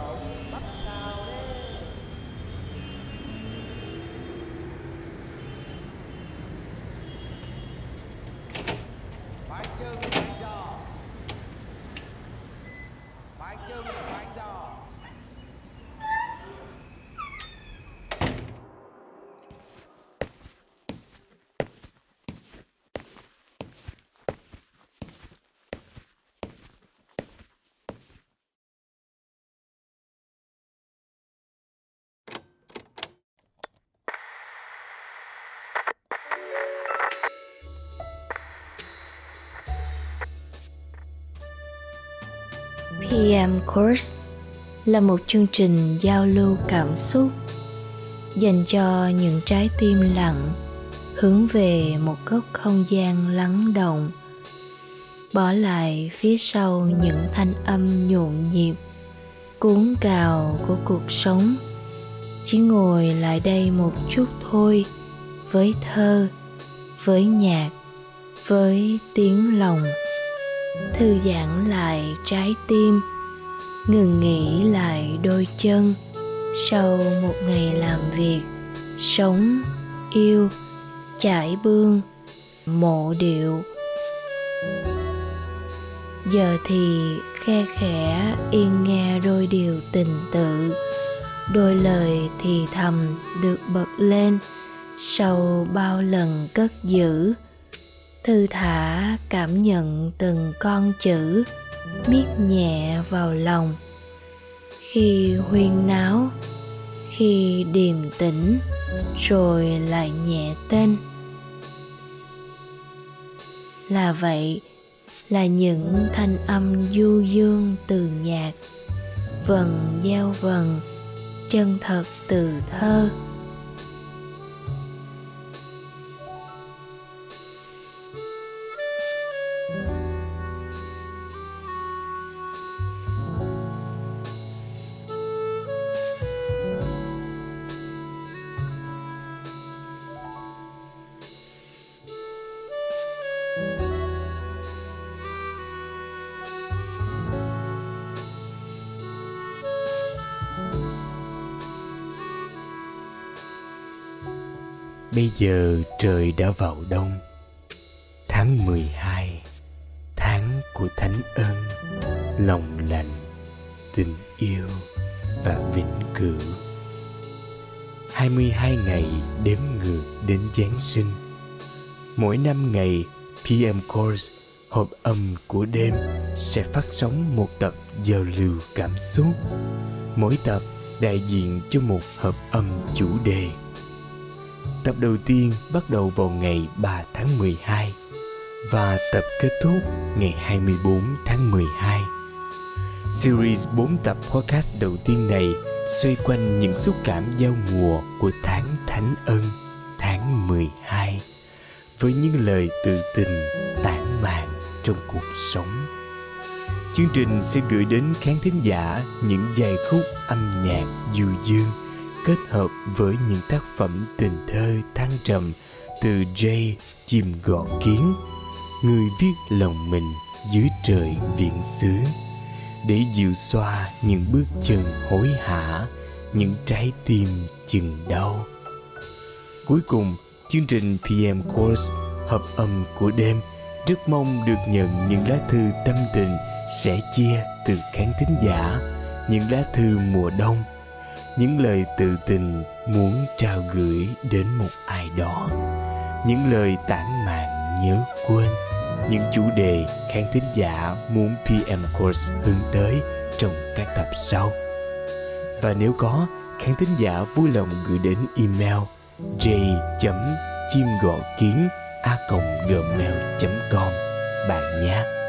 well. PM Course là một chương trình giao lưu cảm xúc dành cho những trái tim lặng, hướng về một góc không gian lắng động, bỏ lại phía sau những thanh âm nhộn nhịp, cuốn cào của cuộc sống. Chỉ ngồi lại đây một chút thôi, với thơ, với nhạc, với tiếng lòng thư giãn lại trái tim, ngừng nghỉ lại đôi chân. Sau một ngày làm việc, sống yêu chải bương, mộ điệu. Giờ thì khe khẽ yên nghe đôi điều tình tự, đôi lời thì thầm được bật lên. Sau bao lần cất giữ thư thả cảm nhận từng con chữ, miết nhẹ vào lòng. Khi huyên náo, khi điềm tĩnh, rồi lại nhẹ tên. Là vậy là những thanh âm du dương từ nhạc, vần gieo vần, chân thật từ thơ. Bây giờ trời đã vào đông. Tháng 12 Tháng của thánh ân Lòng lành, Tình yêu Và vĩnh cửu. 22 ngày đếm ngược đến Giáng sinh. Mỗi năm ngày PM Course, Hộp âm của đêm, sẽ phát sóng một tập giao lưu cảm xúc. Mỗi tập đại diện cho một hợp âm chủ đề. Tập đầu tiên bắt đầu vào ngày 3 tháng 12 và tập kết thúc ngày 24 tháng 12. Series 4 tập podcast đầu tiên này xoay quanh những xúc cảm giao mùa của tháng Thánh Ân, tháng 12, với những lời tự tình tản mạn trong cuộc sống. Chương trình sẽ gửi đến khán thính giả những giai khúc âm nhạc du dương kết hợp với những tác phẩm tình thơ thăng trầm từ Jay chim gọt kiến, người viết lòng mình dưới trời viện xứ để dịu xoa những bước chân hối hả, những trái tim chừng đau. Cuối cùng, chương trình PM Course hợp âm của đêm rất mong được nhận những lá thư tâm tình sẻ chia từ khán thính giả, những lá thư mùa đông những lời tự tình muốn trao gửi đến một ai đó những lời tản mạn nhớ quên những chủ đề khán thính giả muốn PM Course hướng tới trong các tập sau. Và nếu có, khán thính giả vui lòng gửi đến email j chim gõ kiến a gmail com bạn nhé.